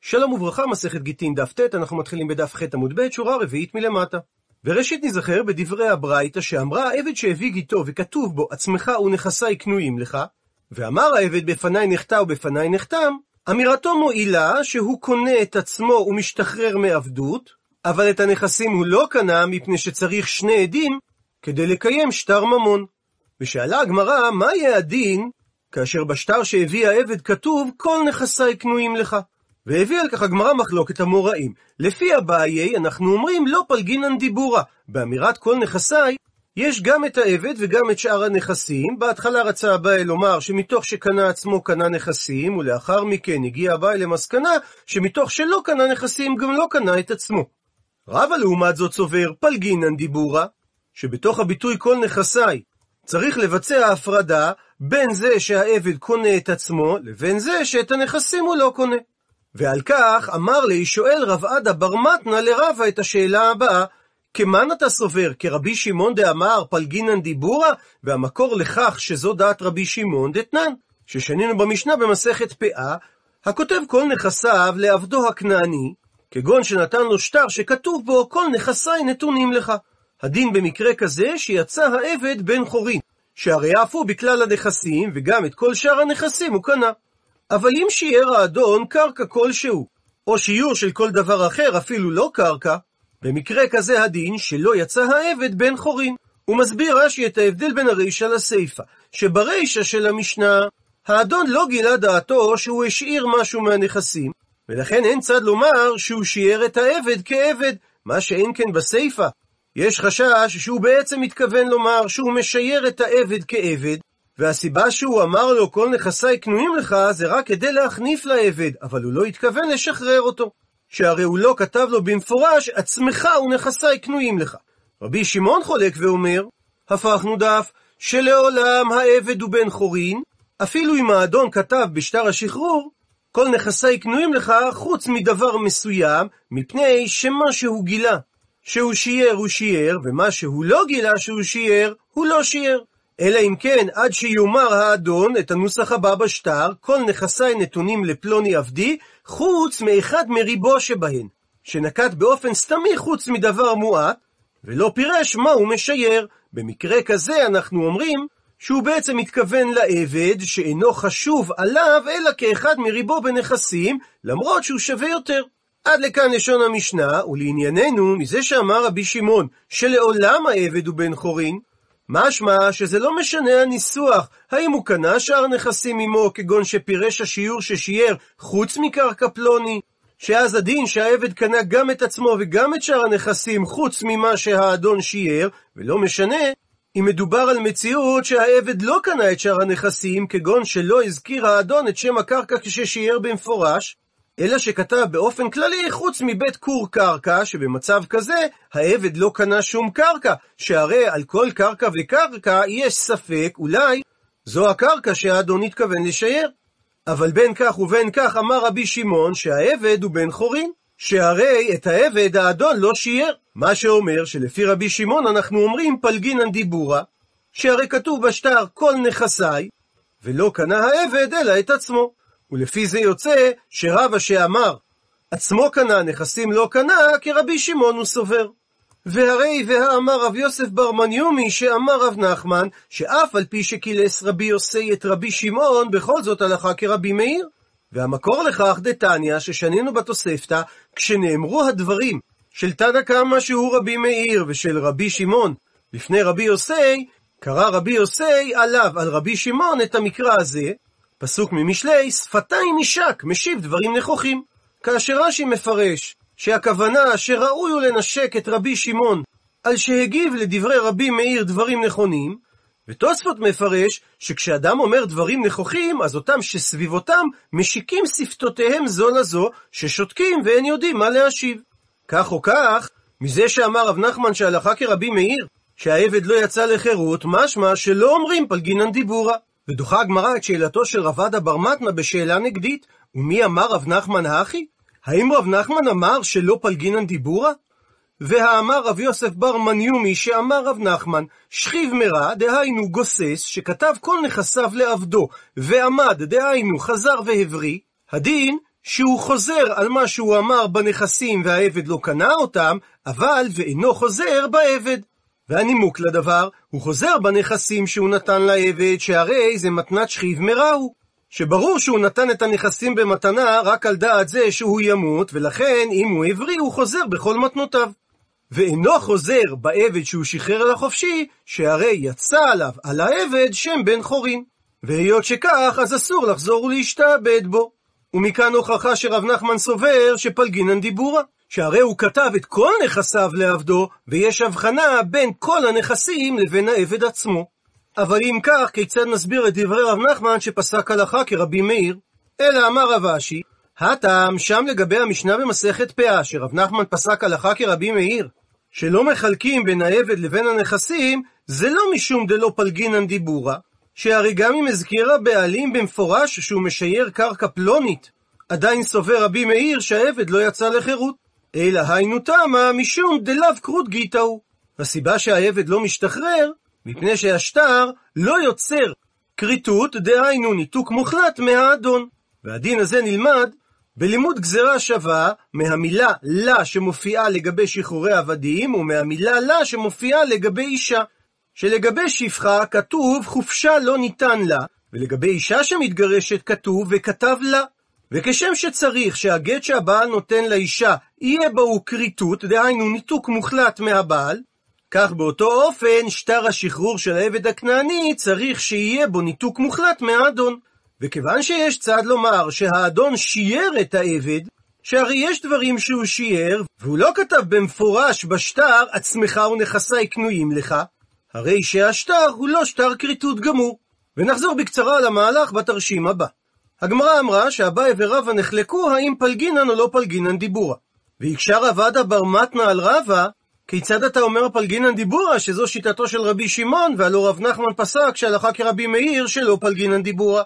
שלום וברכה, מסכת גיטין דף ט, אנחנו מתחילים בדף ח עמוד ב, שורה רביעית מלמטה. וראשית נזכר בדברי הברייתא שאמרה העבד שהביא גיטו וכתוב בו עצמך ונכסי קנויים לך, ואמר העבד בפניי נחטא ובפניי נחתם, אמירתו מועילה שהוא קונה את עצמו ומשתחרר מעבדות, אבל את הנכסים הוא לא קנה מפני שצריך שני עדים כדי לקיים שטר ממון. ושאלה הגמרא, מה יהיה הדין כאשר בשטר שהביא העבד כתוב כל נכסי קנויים לך? והביא על כך הגמרא מחלוקת המוראים. לפי אביי אנחנו אומרים לא פלגינן דיבורה. באמירת כל נכסי יש גם את העבד וגם את שאר הנכסים. בהתחלה רצה אביי לומר שמתוך שקנה עצמו קנה נכסים, ולאחר מכן הגיע אביי למסקנה שמתוך שלא קנה נכסים גם לא קנה את עצמו. רבא לעומת זאת סובר פלגינן דיבורה, שבתוך הביטוי כל נכסי צריך לבצע הפרדה בין זה שהעבד קונה את עצמו, לבין זה שאת הנכסים הוא לא קונה. ועל כך אמר לי שואל רב עדה בר מתנה לרבה את השאלה הבאה, כמן אתה סובר, כרבי שמעון דאמר פלגינן דיבורה, והמקור לכך שזו דעת רבי שמעון דתנן, ששנינו במשנה במסכת פאה, הכותב כל נכסיו לעבדו הכנעני, כגון שנתן לו שטר שכתוב בו כל נכסי נתונים לך. הדין במקרה כזה שיצא העבד בן חורין, שהרי אף הוא בכלל הנכסים, וגם את כל שאר הנכסים הוא קנה. אבל אם שיער האדון קרקע כלשהו, או שיעור של כל דבר אחר, אפילו לא קרקע, במקרה כזה הדין שלא יצא העבד בן חורין. הוא מסביר רש"י את ההבדל בין הרישא לסיפא, שברישא של המשנה, האדון לא גילה דעתו שהוא השאיר משהו מהנכסים, ולכן אין צד לומר שהוא שיער את העבד כעבד, מה שאין כן בסיפא. יש חשש שהוא בעצם מתכוון לומר שהוא משייר את העבד כעבד, והסיבה שהוא אמר לו כל נכסי קנויים לך זה רק כדי להחניף לעבד, אבל הוא לא התכוון לשחרר אותו. שהרי הוא לא כתב לו במפורש עצמך ונכסי קנויים לך. רבי שמעון חולק ואומר, הפכנו דף שלעולם העבד הוא בן חורין, אפילו אם האדון כתב בשטר השחרור, כל נכסי קנויים לך חוץ מדבר מסוים, מפני שמה שהוא גילה שהוא שיער הוא שיער, ומה שהוא לא גילה שהוא שיער, הוא לא שיער. אלא אם כן, עד שיאמר האדון את הנוסח הבא בשטר, כל נכסי נתונים לפלוני עבדי, חוץ מאחד מריבו שבהן, שנקט באופן סתמי חוץ מדבר מועט, ולא פירש מה הוא משייר. במקרה כזה אנחנו אומרים שהוא בעצם מתכוון לעבד שאינו חשוב עליו אלא כאחד מריבו בנכסים, למרות שהוא שווה יותר. עד לכאן לשון המשנה, ולענייננו, מזה שאמר רבי שמעון, שלעולם העבד הוא בן חורין, משמע שזה לא משנה הניסוח, האם הוא קנה שאר נכסים עמו, כגון שפירש השיעור ששיער חוץ מקרקע פלוני, שאז הדין שהעבד קנה גם את עצמו וגם את שאר הנכסים חוץ ממה שהאדון שיער, ולא משנה אם מדובר על מציאות שהעבד לא קנה את שאר הנכסים, כגון שלא הזכיר האדון את שם הקרקע כששיער במפורש, אלא שכתב באופן כללי חוץ מבית כור קרקע, שבמצב כזה העבד לא קנה שום קרקע, שהרי על כל קרקע וקרקע יש ספק, אולי זו הקרקע שהאדון התכוון לשייר. אבל בין כך ובין כך אמר רבי שמעון שהעבד הוא בן חורין, שהרי את העבד האדון לא שייר. מה שאומר שלפי רבי שמעון אנחנו אומרים פלגינן דיבורה, שהרי כתוב בשטר כל נכסי, ולא קנה העבד אלא את עצמו. ולפי זה יוצא שרבא שאמר עצמו קנה, נכסים לא קנה, כרבי שמעון הוא סובר. והרי והאמר רב יוסף בר מניומי שאמר רב נחמן, שאף על פי שקילס רבי יוסי את רבי שמעון, בכל זאת הלכה כרבי מאיר. והמקור לכך דתניא, ששנינו בתוספתא, כשנאמרו הדברים של תנא קמא שהוא רבי מאיר ושל רבי שמעון לפני רבי יוסי, קרא רבי יוסי עליו, על רבי שמעון, את המקרא הזה, פסוק ממשלי, שפתיים יישק, משיב דברים נכוחים. כאשר רש"י מפרש שהכוונה שראוי הוא לנשק את רבי שמעון על שהגיב לדברי רבי מאיר דברים נכונים, ותוספות מפרש שכשאדם אומר דברים נכוחים, אז אותם שסביבותם משיקים שפתותיהם זו לזו, ששותקים ואין יודעים מה להשיב. כך או כך, מזה שאמר רב נחמן שהלכה כרבי מאיר, שהעבד לא יצא לחירות, משמע שלא אומרים פלגינן דיבורה. ודוחה הגמרא את שאלתו של רב עדה בר מתנה בשאלה נגדית, ומי אמר רב נחמן האחי? האם רב נחמן אמר שלא פלגינן דיבורה? והאמר רב יוסף בר מניומי שאמר רב נחמן, שכיב מרע, דהיינו גוסס, שכתב כל נכסיו לעבדו, ועמד, דהיינו חזר והבריא, הדין שהוא חוזר על מה שהוא אמר בנכסים והעבד לא קנה אותם, אבל ואינו חוזר בעבד. והנימוק לדבר, הוא חוזר בנכסים שהוא נתן לעבד, שהרי זה מתנת שכיב מרעו. שברור שהוא נתן את הנכסים במתנה רק על דעת זה שהוא ימות, ולכן אם הוא הבריא הוא חוזר בכל מתנותיו. ואינו חוזר בעבד שהוא שחרר לחופשי, שהרי יצא עליו, על העבד, שם בן חורין. והיות שכך, אז אסור לחזור ולהשתעבד בו. ומכאן הוכחה שרב נחמן סובר שפלגינן דיבורה. שהרי הוא כתב את כל נכסיו לעבדו, ויש הבחנה בין כל הנכסים לבין העבד עצמו. אבל אם כך, כיצד נסביר את דברי רב נחמן שפסק הלכה כרבי מאיר? אלא אמר רב אשי, הטעם שם לגבי המשנה במסכת פאה, שרב נחמן פסק הלכה כרבי מאיר, שלא מחלקים בין העבד לבין הנכסים, זה לא משום דלא פלגינן דיבורה, שהרי גם אם הזכיר הבעלים במפורש שהוא משייר קרקע פלונית, עדיין סובר רבי מאיר שהעבד לא יצא לחירות. אלא היינו תמה משום דלאו קרות גיטה הוא. הסיבה שהעבד לא משתחרר, מפני שהשטר לא יוצר כריתות, דהיינו ניתוק מוחלט מהאדון. והדין הזה נלמד בלימוד גזירה שווה מהמילה לה שמופיעה לגבי שחרורי עבדים, ומהמילה לה שמופיעה לגבי אישה. שלגבי שפחה כתוב חופשה לא ניתן לה, ולגבי אישה שמתגרשת כתוב וכתב לה. וכשם שצריך שהגט שהבעל נותן לאישה יהיה בו כריתות, דהיינו ניתוק מוחלט מהבעל, כך באותו אופן שטר השחרור של העבד הכנעני צריך שיהיה בו ניתוק מוחלט מהאדון. וכיוון שיש צד לומר שהאדון שייר את העבד, שהרי יש דברים שהוא שייר, והוא לא כתב במפורש בשטר עצמך ונכסי קנויים לך, הרי שהשטר הוא לא שטר כריתות גמור. ונחזור בקצרה למהלך בתרשים הבא. הגמרא אמרה שאביי ורבא נחלקו האם פלגינן או לא פלגינן דיבורה. והקשה רבדה בר מתנה על רבא, כיצד אתה אומר פלגינן דיבורה, שזו שיטתו של רבי שמעון, והלא רב נחמן פסק שהלכה כרבי מאיר שלא פלגינן דיבורה.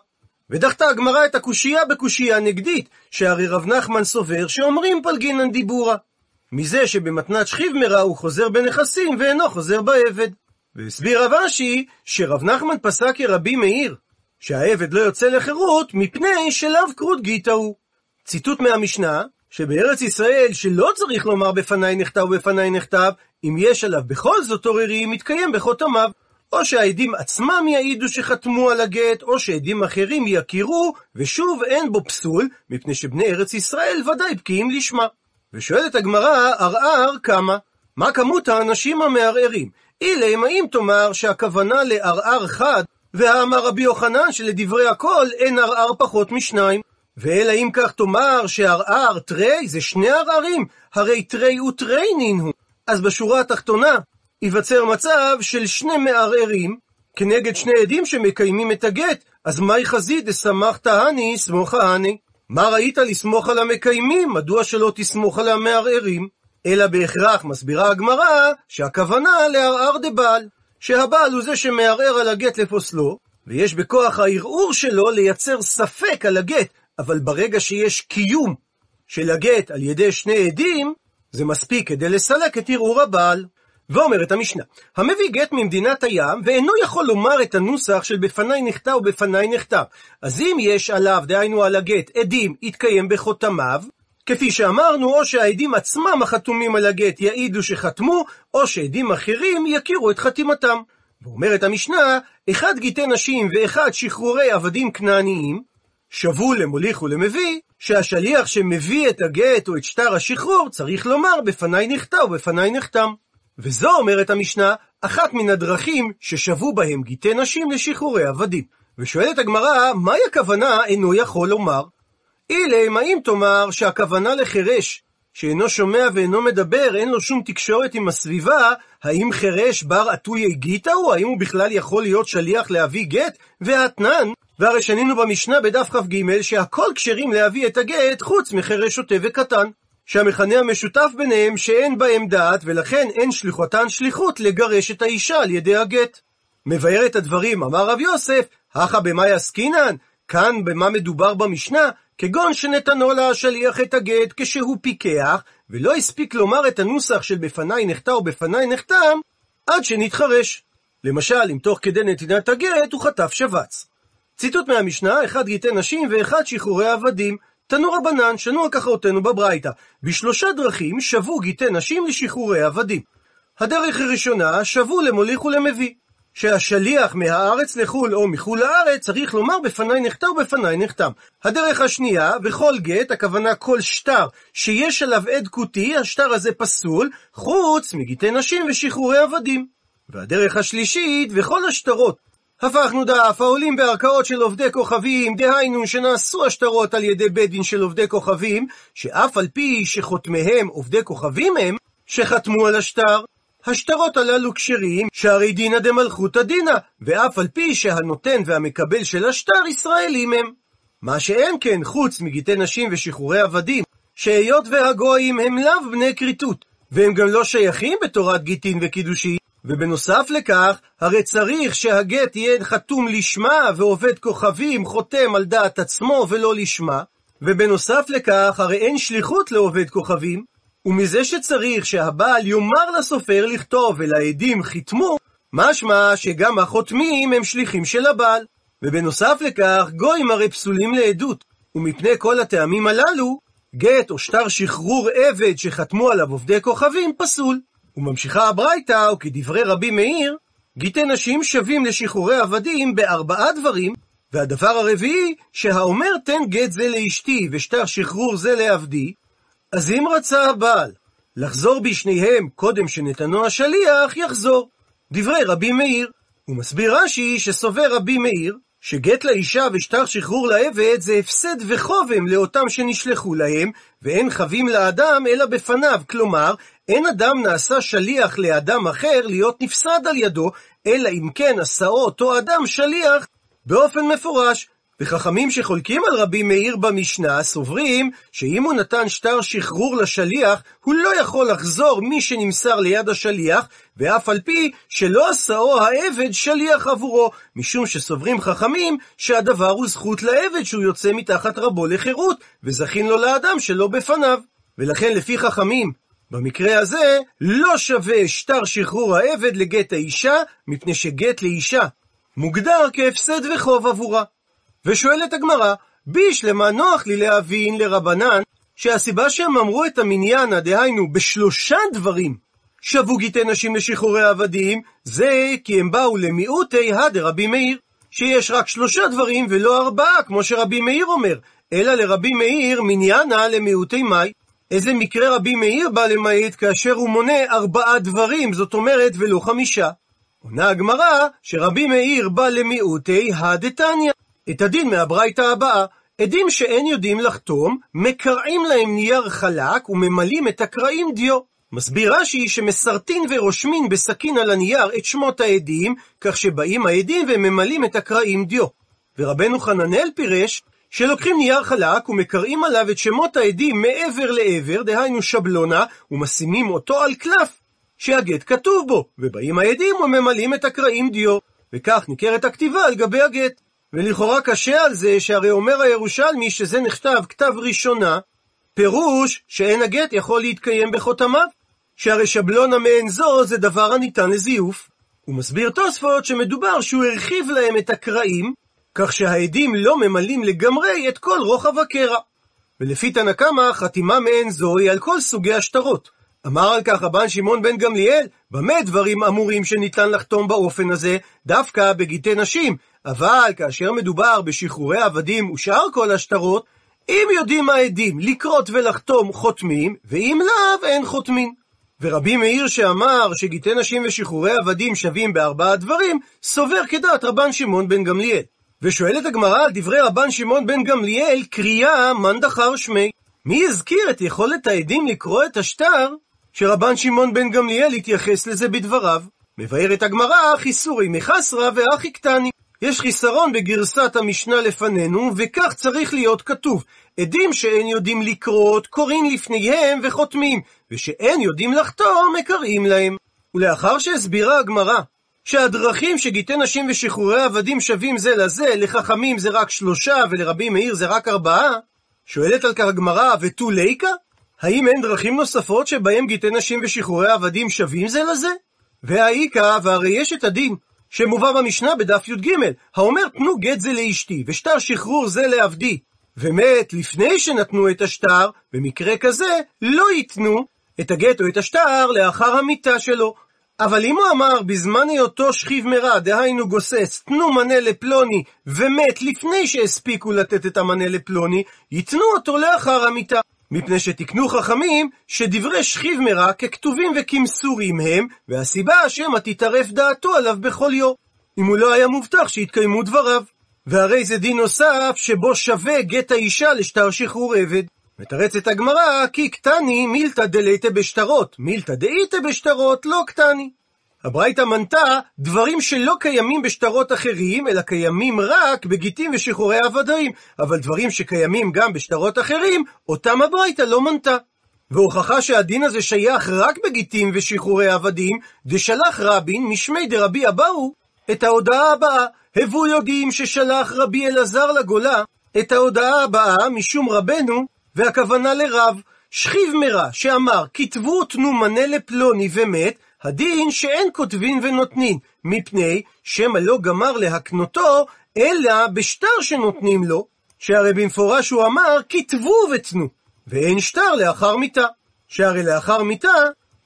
ודחתה הגמרא את הקושייה בקושייה נגדית, שהרי רב נחמן סובר שאומרים פלגינן דיבורה. מזה שבמתנת שכיב מרע הוא חוזר בנכסים ואינו חוזר בעבד. והסביר רב אשי שרב נחמן פסק כרבי מאיר, שהעבד לא יוצא לחירות מפני שלאו קרות גיטה הוא. ציטוט מהמשנה, שבארץ ישראל שלא צריך לומר בפניי נכתב ובפניי נכתב, אם יש עליו בכל זאת עוררי, מתקיים בחותמיו. או שהעדים עצמם יעידו שחתמו על הגט, או שעדים אחרים יכירו, ושוב אין בו פסול, מפני שבני ארץ ישראל ודאי בקיאים לשמה. ושואלת הגמרא, ערער כמה? מה כמות האנשים המערערים? אילם, האם תאמר שהכוונה לערער חד, והאמר רבי יוחנן שלדברי הכל אין ערער פחות משניים? ואלא אם כך תאמר שערער תרי זה שני ערערים, הרי תרי ותרינין הוא. אז בשורה התחתונה, ייווצר מצב של שני מערערים כנגד שני עדים שמקיימים את הגט, אז מהי חזית דסמכת הני סמוך הני? מה ראית לסמוך על המקיימים? מדוע שלא תסמוך על המערערים? אלא בהכרח מסבירה הגמרא שהכוונה לערער דבעל, שהבעל הוא זה שמערער על הגט לפוסלו, ויש בכוח הערעור שלו לייצר ספק על הגט, אבל ברגע שיש קיום של הגט על ידי שני עדים, זה מספיק כדי לסלק את ערעור הבעל. ואומרת המשנה, המביא גט ממדינת הים, ואינו יכול לומר את הנוסח של בפניי נחטא ובפניי נחטא. אז אם יש עליו, דהיינו על הגט, עדים, יתקיים בחותמיו, כפי שאמרנו, או שהעדים עצמם החתומים על הגט יעידו שחתמו, או שעדים אחרים יכירו את חתימתם. ואומרת המשנה, אחד גיטי נשים ואחד שחרורי עבדים כנעניים, שבו למוליך ולמביא, שהשליח שמביא את הגט או את שטר השחרור צריך לומר בפניי נכתב ובפניי נחתם. וזו אומרת המשנה, אחת מן הדרכים ששבו בהם גיטי נשים לשחרורי עבדים. ושואלת הגמרא, מהי הכוונה אינו יכול לומר? אילם, האם תאמר שהכוונה לחירש, שאינו שומע ואינו מדבר, אין לו שום תקשורת עם הסביבה, האם חירש בר עטוי גיטה הוא? האם הוא בכלל יכול להיות שליח להביא גט? והאתנן, והרי שנינו במשנה בדף כ"ג שהכל כשרים להביא את הגט חוץ מחירש שוטה וקטן. שהמכנה המשותף ביניהם שאין בהם דעת, ולכן אין שליחותן שליחות לגרש את האישה על ידי הגט. מבאר את הדברים, אמר רב יוסף, הכה במאי עסקינן? כאן במה מדובר במשנה? כגון שנתנו לה השליח את הגט כשהוא פיקח, ולא הספיק לומר את הנוסח של בפניי נחתה ובפניי נחתם, עד שנתחרש. למשל, אם תוך כדי נתינת הגט הוא חטף שבץ. ציטוט מהמשנה, אחד גיטי נשים ואחד שחרורי עבדים. תנו רבנן, שנוע כחרותינו בברייתא, בשלושה דרכים שבו גיטי נשים לשחרורי עבדים. הדרך הראשונה, שבו למוליך ולמביא. שהשליח מהארץ לחו"ל או מחו"ל לארץ צריך לומר בפניי נחתם ובפניי נחתם. הדרך השנייה, בכל גט, הכוונה כל שטר שיש עליו עד כותי, השטר הזה פסול, חוץ מגיטי נשים ושחרורי עבדים. והדרך השלישית, וכל השטרות הפכנו דף העולים בערכאות של עובדי כוכבים, דהיינו שנעשו השטרות על ידי בית דין של עובדי כוכבים, שאף על פי שחותמיהם עובדי כוכבים הם, שחתמו על השטר, השטרות הללו כשרים, שהרי דינא דמלכותא דינא, ואף על פי שהנותן והמקבל של השטר ישראלים הם. מה שאין כן, חוץ מגיטי נשים ושחרורי עבדים, שהיות והגויים הם לאו בני כריתות, והם גם לא שייכים בתורת גיטין וקידושין, ובנוסף לכך, הרי צריך שהגט יהיה חתום לשמה, ועובד כוכבים חותם על דעת עצמו ולא לשמה, ובנוסף לכך, הרי אין שליחות לעובד כוכבים, ומזה שצריך שהבעל יאמר לסופר לכתוב ולעדים חיתמו, משמע שגם החותמים הם שליחים של הבעל. ובנוסף לכך, גויים הרי פסולים לעדות, ומפני כל הטעמים הללו, גט או שטר שחרור עבד שחתמו עליו עובדי כוכבים פסול. וממשיכה הברייתא, וכדברי רבי מאיר, גיטי נשים שווים לשחרורי עבדים בארבעה דברים, והדבר הרביעי, שהאומר תן גט זה לאשתי ושטר שחרור זה לעבדי, אז אם רצה הבעל לחזור בשניהם קודם שנתנו השליח, יחזור. דברי רבי מאיר. הוא מסביר רש"י שסובר רבי מאיר, שגט לאישה ושטר שחרור לעבד זה הפסד וחובם לאותם שנשלחו להם, ואין חבים לאדם אלא בפניו, כלומר, אין אדם נעשה שליח לאדם אחר להיות נפסד על ידו, אלא אם כן עשאו אותו אדם שליח באופן מפורש. וחכמים שחולקים על רבי מאיר במשנה סוברים שאם הוא נתן שטר שחרור לשליח, הוא לא יכול לחזור מי שנמסר ליד השליח, ואף על פי שלא עשאו העבד שליח עבורו, משום שסוברים חכמים שהדבר הוא זכות לעבד שהוא יוצא מתחת רבו לחירות, וזכין לו לאדם שלא בפניו. ולכן לפי חכמים, במקרה הזה לא שווה שטר שחרור העבד לגט האישה, מפני שגט לאישה מוגדר כהפסד וחוב עבורה. ושואלת הגמרא, בישלמה נוח לי להבין לרבנן, שהסיבה שהם אמרו את המניינה, דהיינו בשלושה דברים, שבו גיטי נשים לשחרורי עבדים, זה כי הם באו למיעוטי הדרבי מאיר, שיש רק שלושה דברים ולא ארבעה, כמו שרבי מאיר אומר, אלא לרבי מאיר מניינה למיעוטי מאי. איזה מקרה רבי מאיר בא למעט כאשר הוא מונה ארבעה דברים, זאת אומרת ולא חמישה. עונה הגמרא שרבי מאיר בא למיעוטי הדתניא. את הדין מהברייתא הבאה, עדים שאין יודעים לחתום, מקרעים להם נייר חלק וממלאים את הקרעים דיו. מסביר רש"י שמסרטין ורושמין בסכין על הנייר את שמות העדים, כך שבאים העדים וממלאים את הקרעים דיו. ורבנו חננאל פירש שלוקחים נייר חלק ומקרעים עליו את שמות העדים מעבר לעבר, דהיינו שבלונה, ומשימים אותו על קלף שהגט כתוב בו, ובאים העדים וממלאים את הקרעים דיו. וכך ניכרת הכתיבה על גבי הגט. ולכאורה קשה על זה שהרי אומר הירושלמי שזה נכתב כתב ראשונה, פירוש שאין הגט יכול להתקיים בחותמיו, שהרי שבלונה מעין זו זה דבר הניתן לזיוף. הוא מסביר תוספות שמדובר שהוא הרחיב להם את הקרעים, כך שהעדים לא ממלאים לגמרי את כל רוחב הקרע. ולפי תנא קמא, חתימה מעין זו היא על כל סוגי השטרות. אמר על כך רבן שמעון בן גמליאל, במה דברים אמורים שניתן לחתום באופן הזה, דווקא בגיטי נשים, אבל כאשר מדובר בשחרורי עבדים ושאר כל השטרות, אם יודעים העדים לקרות ולחתום חותמים, ואם לאו אין חותמים. ורבי מאיר שאמר שגיטי נשים ושחרורי עבדים שווים בארבעה דברים, סובר כדעת רבן שמעון בן גמליאל. ושואלת הגמרא על דברי רבן שמעון בן גמליאל, קריאה מאן דחר שמי. מי הזכיר את יכולת העדים לקרוא את השטר שרבן שמעון בן גמליאל התייחס לזה בדבריו? מבארת הגמרא, חיסורי מחסרא ואחי קטני. יש חיסרון בגרסת המשנה לפנינו, וכך צריך להיות כתוב. עדים שאין יודעים לקרות, קוראים לפניהם וחותמים, ושאין יודעים לחתום, מקראים להם. ולאחר שהסבירה הגמרא שהדרכים שגיטי נשים ושחרורי עבדים שווים זה לזה, לחכמים זה רק שלושה ולרבי מאיר זה רק ארבעה, שואלת על כך הגמרא, ותו ליקה? האם אין דרכים נוספות שבהם גיטי נשים ושחרורי עבדים שווים זה לזה? והאיכא, והרי יש את הדין שמובא במשנה בדף י"ג, האומר תנו גט זה לאשתי, ושטר שחרור זה לעבדי. ומת לפני שנתנו את השטר, במקרה כזה לא ייתנו את הגט או את השטר לאחר המיטה שלו. אבל אם הוא אמר בזמן היותו שכיב מרע, דהיינו גוסס, תנו מנה לפלוני, ומת לפני שהספיקו לתת את המנה לפלוני, ייתנו אותו לאחר המיטה. מפני שתקנו חכמים שדברי שכיב מרע ככתובים וכמסורים הם, והסיבה שמא תתערף דעתו עליו בכל יום. אם הוא לא היה מובטח שיתקיימו דבריו. והרי זה דין נוסף שבו שווה גט האישה לשטר שחרור עבד. מתרצת הגמרא, כי קטני מילתא דלייתא בשטרות, מילתא דאיתא בשטרות לא קטני. הברייתא מנתה דברים שלא קיימים בשטרות אחרים, אלא קיימים רק בגיטים ושחרורי עבדים, אבל דברים שקיימים גם בשטרות אחרים, אותם הברייתא לא מנתה. והוכחה שהדין הזה שייך רק בגיטים ושחרורי עבדים, דשלח רבין משמי דרבי אבאו את ההודעה הבאה. הבו יודעים ששלח רבי אלעזר לגולה את ההודעה הבאה משום רבנו, והכוונה לרב, שכיב מרע, שאמר, כתבו תנו מנה לפלוני ומת, הדין שאין כותבין ונותנין, מפני שמא לא גמר להקנותו, אלא בשטר שנותנים לו, שהרי במפורש הוא אמר, כתבו ותנו, ואין שטר לאחר מיתה. שהרי לאחר מיתה,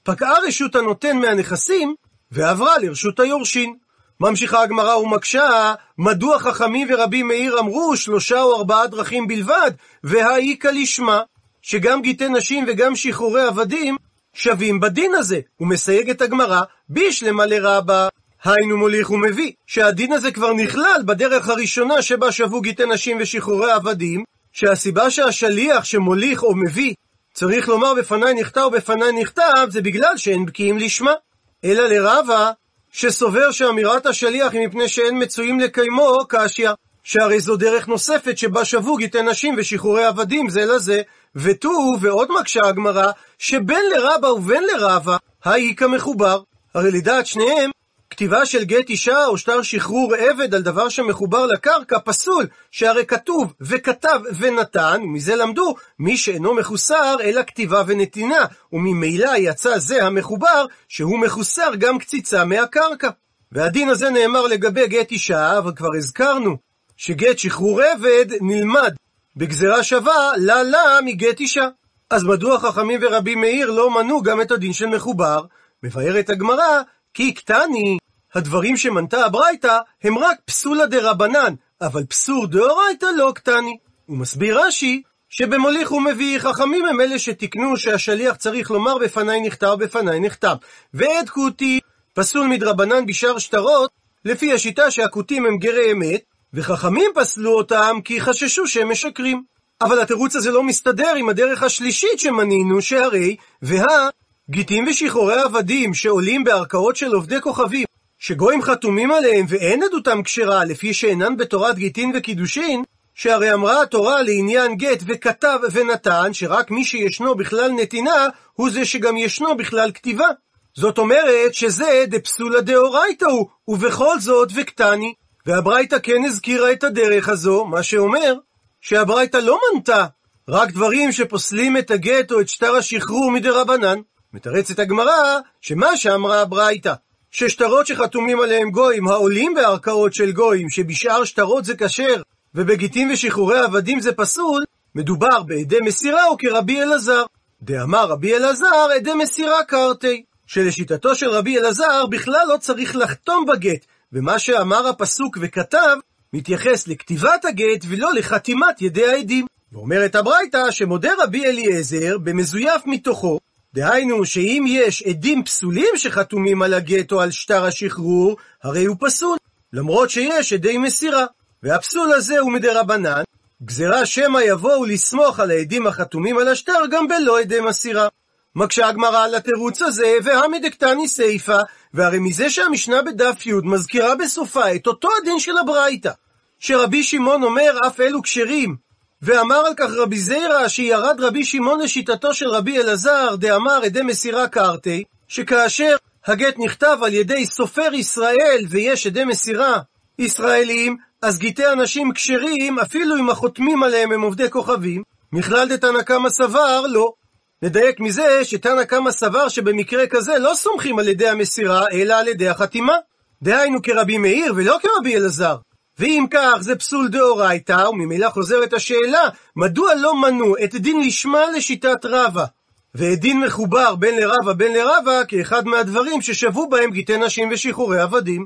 פקעה רשות הנותן מהנכסים, ועברה לרשות היורשין. ממשיכה הגמרא ומקשה, מדוע חכמים ורבי מאיר אמרו שלושה או ארבעה דרכים בלבד, והאיכא לשמה, שגם גיטי נשים וגם שחרורי עבדים שווים בדין הזה. הוא מסייג את הגמרא, בישלמה לרבה. היינו מוליך ומביא, שהדין הזה כבר נכלל בדרך הראשונה שבה שבו גיטי נשים ושחרורי עבדים, שהסיבה שהשליח שמוליך או מביא צריך לומר בפניי נכתב ובפניי נכתב, זה בגלל שאין בקיאים לשמה. אלא לרבה, שסובר שאמירת השליח היא מפני שאין מצויים לקיימו, קשיא. שהרי זו דרך נוספת שבה שבו גיטי נשים ושחרורי עבדים זה לזה, ותו, ועוד מקשה הגמרא, שבין לרבה ובין לרבה, האיכא מחובר. הרי לדעת שניהם, כתיבה של גט אישה או שטר שחרור עבד על דבר שמחובר לקרקע פסול, שהרי כתוב וכתב ונתן, ומזה למדו מי שאינו מחוסר אלא כתיבה ונתינה, וממילא יצא זה המחובר שהוא מחוסר גם קציצה מהקרקע. והדין הזה נאמר לגבי גט אישה, אבל כבר הזכרנו שגט שחרור עבד נלמד בגזרה שווה לה לה מגט אישה. אז מדוע חכמים ורבי מאיר לא מנו גם את הדין של מחובר? מבארת הגמרא, כי קטני, הדברים שמנתה הברייתא הם רק פסולה דרבנן, אבל פסור דאורייתא לא קטני. הוא מסביר רש"י, שבמוליך ומביא חכמים הם אלה שתיקנו שהשליח צריך לומר בפניי נכתב בפניי נכתב. ואת כותי פסול מדרבנן בשאר שטרות, לפי השיטה שהכותים הם גרי אמת, וחכמים פסלו אותם כי חששו שהם משקרים. אבל התירוץ הזה לא מסתדר עם הדרך השלישית שמנינו, שהרי, וה... גיטים ושחרורי עבדים שעולים בערכאות של עובדי כוכבים, שגויים חתומים עליהם ואין עדותם כשרה לפי שאינן בתורת גיטין וקידושין, שהרי אמרה התורה לעניין גט וכתב ונתן, שרק מי שישנו בכלל נתינה, הוא זה שגם ישנו בכלל כתיבה. זאת אומרת שזה דפסולא דאורייתא הוא, ובכל זאת וקטני. והברייתא כן הזכירה את הדרך הזו, מה שאומר שהברייתא לא מנתה רק דברים שפוסלים את הגט או את שטר השחרור מדי רבנן. מתרצת הגמרא שמה שאמרה הברייתא, ששטרות שחתומים עליהם גויים העולים בערכאות של גויים, שבשאר שטרות זה כשר, ובגיטים ושחרורי עבדים זה פסול, מדובר בעדי מסירה או כרבי אלעזר. דאמר רבי אלעזר, עדי מסירה קרתי, שלשיטתו של רבי אלעזר בכלל לא צריך לחתום בגט, ומה שאמר הפסוק וכתב, מתייחס לכתיבת הגט ולא לחתימת ידי העדים. ואומרת הברייתא שמודה רבי אליעזר במזויף מתוכו, דהיינו שאם יש עדים פסולים שחתומים על הגט או על שטר השחרור, הרי הוא פסול, למרות שיש עדי מסירה. והפסול הזה הוא מדי רבנן, גזירה שמא יבואו לסמוך על העדים החתומים על השטר גם בלא עדי מסירה. מקשה הגמרא על התירוץ הזה, והמדקתני סיפא, והרי מזה שהמשנה בדף י' מזכירה בסופה את אותו הדין של הברייתא, שרבי שמעון אומר אף אלו כשרים, ואמר על כך רבי זיירא שירד רבי שמעון לשיטתו של רבי אלעזר, דאמר עדי מסירה קרתי, שכאשר הגט נכתב על ידי סופר ישראל ויש עדי מסירה ישראלים, אז גיטי אנשים כשרים, אפילו אם החותמים עליהם הם עובדי כוכבים, מכלל דתנא קמא סבר, לא. נדייק מזה שתנא קמא סבר שבמקרה כזה לא סומכים על ידי המסירה, אלא על ידי החתימה. דהיינו כרבי מאיר ולא כרבי אלעזר. ואם כך זה פסול דאורייתא, וממילא חוזרת השאלה, מדוע לא מנו את דין לשמה לשיטת רבא? ואת דין מחובר בין לרבא בין לרבא כאחד מהדברים ששבו בהם גיטי נשים ושחרורי עבדים.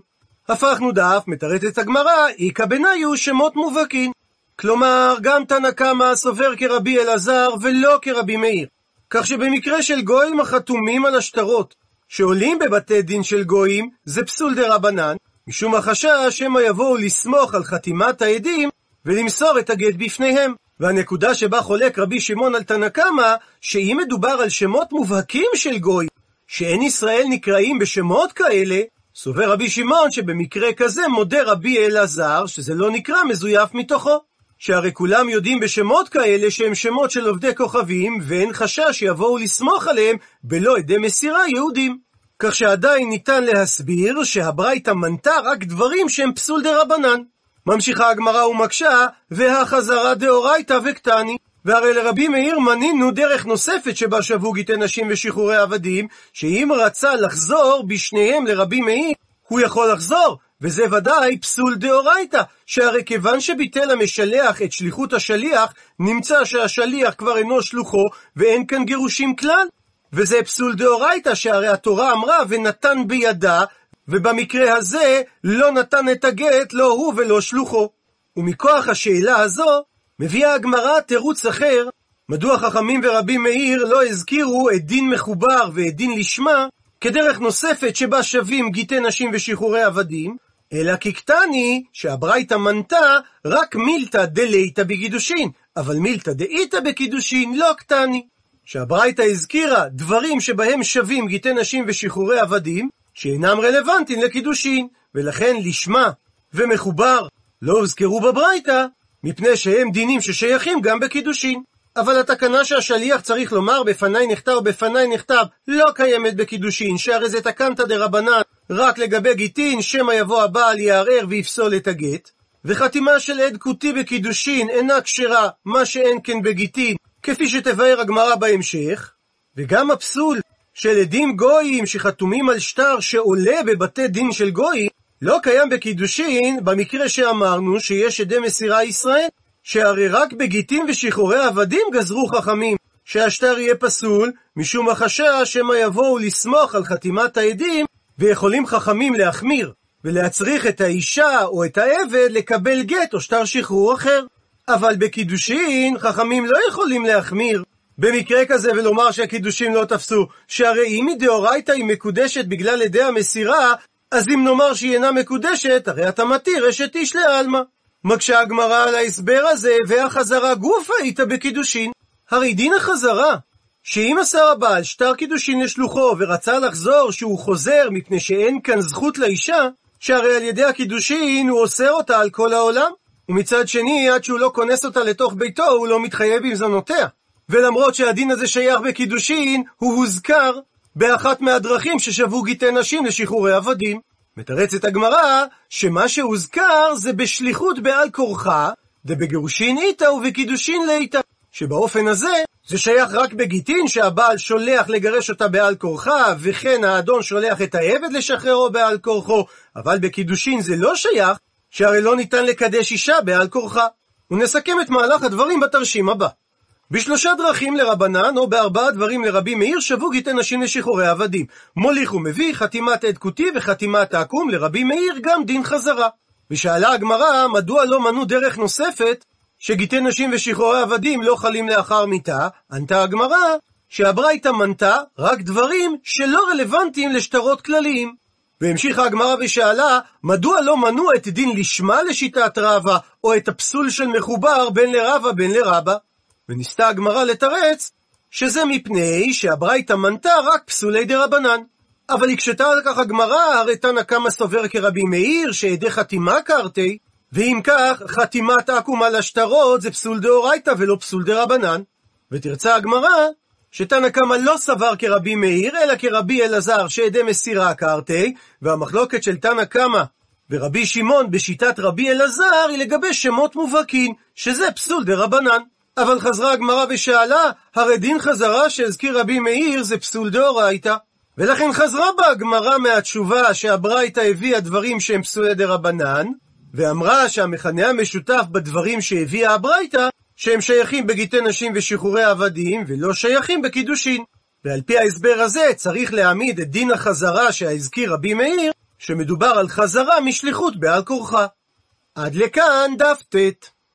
הפכנו דף, מתרצת הגמרא, איכא בניו שמות מובהקין. כלומר, גם תנא קמא סובר כרבי אלעזר ולא כרבי מאיר. כך שבמקרה של גויים החתומים על השטרות, שעולים בבתי דין של גויים, זה פסול דה רבנן, משום החשש שמא יבואו לסמוך על חתימת העדים ולמסור את הגט בפניהם. והנקודה שבה חולק רבי שמעון על תנא קמא, שאם מדובר על שמות מובהקים של גוי, שאין ישראל נקראים בשמות כאלה, סובר רבי שמעון שבמקרה כזה מודה רבי אלעזר, שזה לא נקרא מזויף מתוכו. שהרי כולם יודעים בשמות כאלה שהם שמות של עובדי כוכבים, ואין חשש שיבואו לסמוך עליהם בלא עדי מסירה יהודים. כך שעדיין ניתן להסביר שהברייתא מנתה רק דברים שהם פסול דה רבנן. ממשיכה הגמרא ומקשה, והחזרה דאורייתא וקטני. והרי לרבי מאיר מנינו דרך נוספת שבה שבו גיטי נשים ושחרורי עבדים, שאם רצה לחזור בשניהם לרבי מאיר, הוא יכול לחזור, וזה ודאי פסול דאורייתא, שהרי כיוון שביטל המשלח את שליחות השליח, נמצא שהשליח כבר אינו שלוחו, ואין כאן גירושים כלל. וזה פסול דאורייתא, שהרי התורה אמרה ונתן בידה, ובמקרה הזה לא נתן את הגט, לא הוא ולא שלוחו. ומכוח השאלה הזו, מביאה הגמרא תירוץ אחר, מדוע חכמים ורבי מאיר לא הזכירו את דין מחובר ואת דין לשמה, כדרך נוספת שבה שווים גיטי נשים ושחרורי עבדים, אלא כקטני, שהברייתא מנתה רק מילתא דליתא בקידושין, אבל מילתא דאיתא בקידושין לא קטני. שהברייתא הזכירה דברים שבהם שווים גיטי נשים ושחרורי עבדים, שאינם רלוונטיים לקידושין, ולכן לשמה ומחובר לא הוזכרו בברייתא, מפני שהם דינים ששייכים גם בקידושין. אבל התקנה שהשליח צריך לומר בפניי נכתב ובפניי נכתב לא קיימת בקידושין, שהרי זה תקנתא דרבנן רק לגבי גיטין, שמא יבוא הבעל יערער ויפסול את הגט. וחתימה של עד כותי בקידושין אינה כשרה, מה שאין כן בגיטין, כפי שתבאר הגמרא בהמשך. וגם הפסול של עדים גויים שחתומים על שטר שעולה בבתי דין של גויים, לא קיים בקידושין במקרה שאמרנו שיש עדי מסירה ישראל, שהרי רק בגיטין ושחרורי עבדים גזרו חכמים שהשטר יהיה פסול, משום החשש שמא יבואו לסמוך על חתימת העדים, ויכולים חכמים להחמיר, ולהצריך את האישה או את העבד לקבל גט או שטר שחרור אחר. אבל בקידושין חכמים לא יכולים להחמיר, במקרה כזה ולומר שהקידושים לא תפסו, שהרי אם היא דאורייתא היא מקודשת בגלל עדי המסירה, אז אם נאמר שהיא אינה מקודשת, הרי אתה מתיר אשת איש לעלמא. מקשה הגמרא על ההסבר הזה, והחזרה גופה איתה בקידושין. הרי דין החזרה, שאם עשה הבעל שטר קידושין לשלוחו ורצה לחזור שהוא חוזר מפני שאין כאן זכות לאישה, שהרי על ידי הקידושין הוא אוסר אותה על כל העולם. ומצד שני, עד שהוא לא כונס אותה לתוך ביתו, הוא לא מתחייב עם זונותיה. ולמרות שהדין הזה שייך בקידושין, הוא הוזכר באחת מהדרכים ששבו גיטי נשים לשחרורי עבדים. מתרצת הגמרא, שמה שהוזכר זה בשליחות בעל כורחה, דבגירושין איתה ובקידושין לאיתה. שבאופן הזה, זה שייך רק בגיטין שהבעל שולח לגרש אותה בעל כורחה, וכן האדון שולח את העבד לשחררו בעל כורחו, אבל בקידושין זה לא שייך, שהרי לא ניתן לקדש אישה בעל כורחה. ונסכם את מהלך הדברים בתרשים הבא. בשלושה דרכים לרבנן, או בארבעה דברים לרבי מאיר, שבו גיטי נשים לשחרורי עבדים. מוליך ומביא, חתימת עד כותי וחתימת העקום, לרבי מאיר גם דין חזרה. ושאלה הגמרא, מדוע לא מנו דרך נוספת, שגיטי נשים ושחרורי עבדים לא חלים לאחר מיתה? ענתה הגמרא, שהברייתא מנתה רק דברים שלא רלוונטיים לשטרות כלליים. והמשיכה הגמרא ושאלה, מדוע לא מנו את דין לשמה לשיטת רבא, או את הפסול של מחובר בין לרבא בין לרבא? וניסתה הגמרא לתרץ שזה מפני שהברייתא מנתה רק פסולי דה רבנן. אבל הקשתה על כך הגמרא, הרי תנא קמא סובר כרבי מאיר, שעדי חתימה קרתי, ואם כך, חתימת עקום על השטרות זה פסול דאורייתא ולא פסול דה רבנן. ותרצה הגמרא, שתנא קמא לא סבר כרבי מאיר, אלא כרבי אלעזר שעדי מסירה קרתי, והמחלוקת של תנא קמא ורבי שמעון בשיטת רבי אלעזר היא לגבי שמות מובהקים, שזה פסול דה רבנן. אבל חזרה הגמרא ושאלה, הרי דין חזרה שהזכיר רבי מאיר זה פסול דאורייתא. ולכן חזרה בה הגמרא מהתשובה שהברייתא הביאה דברים שהם פסולי דרבנן, ואמרה שהמכנה המשותף בדברים שהביאה הברייתא, שהם שייכים בגיטי נשים ושחרורי עבדים, ולא שייכים בקידושין. ועל פי ההסבר הזה צריך להעמיד את דין החזרה שהזכיר רבי מאיר, שמדובר על חזרה משליחות בעל כורחה. עד לכאן דף ט.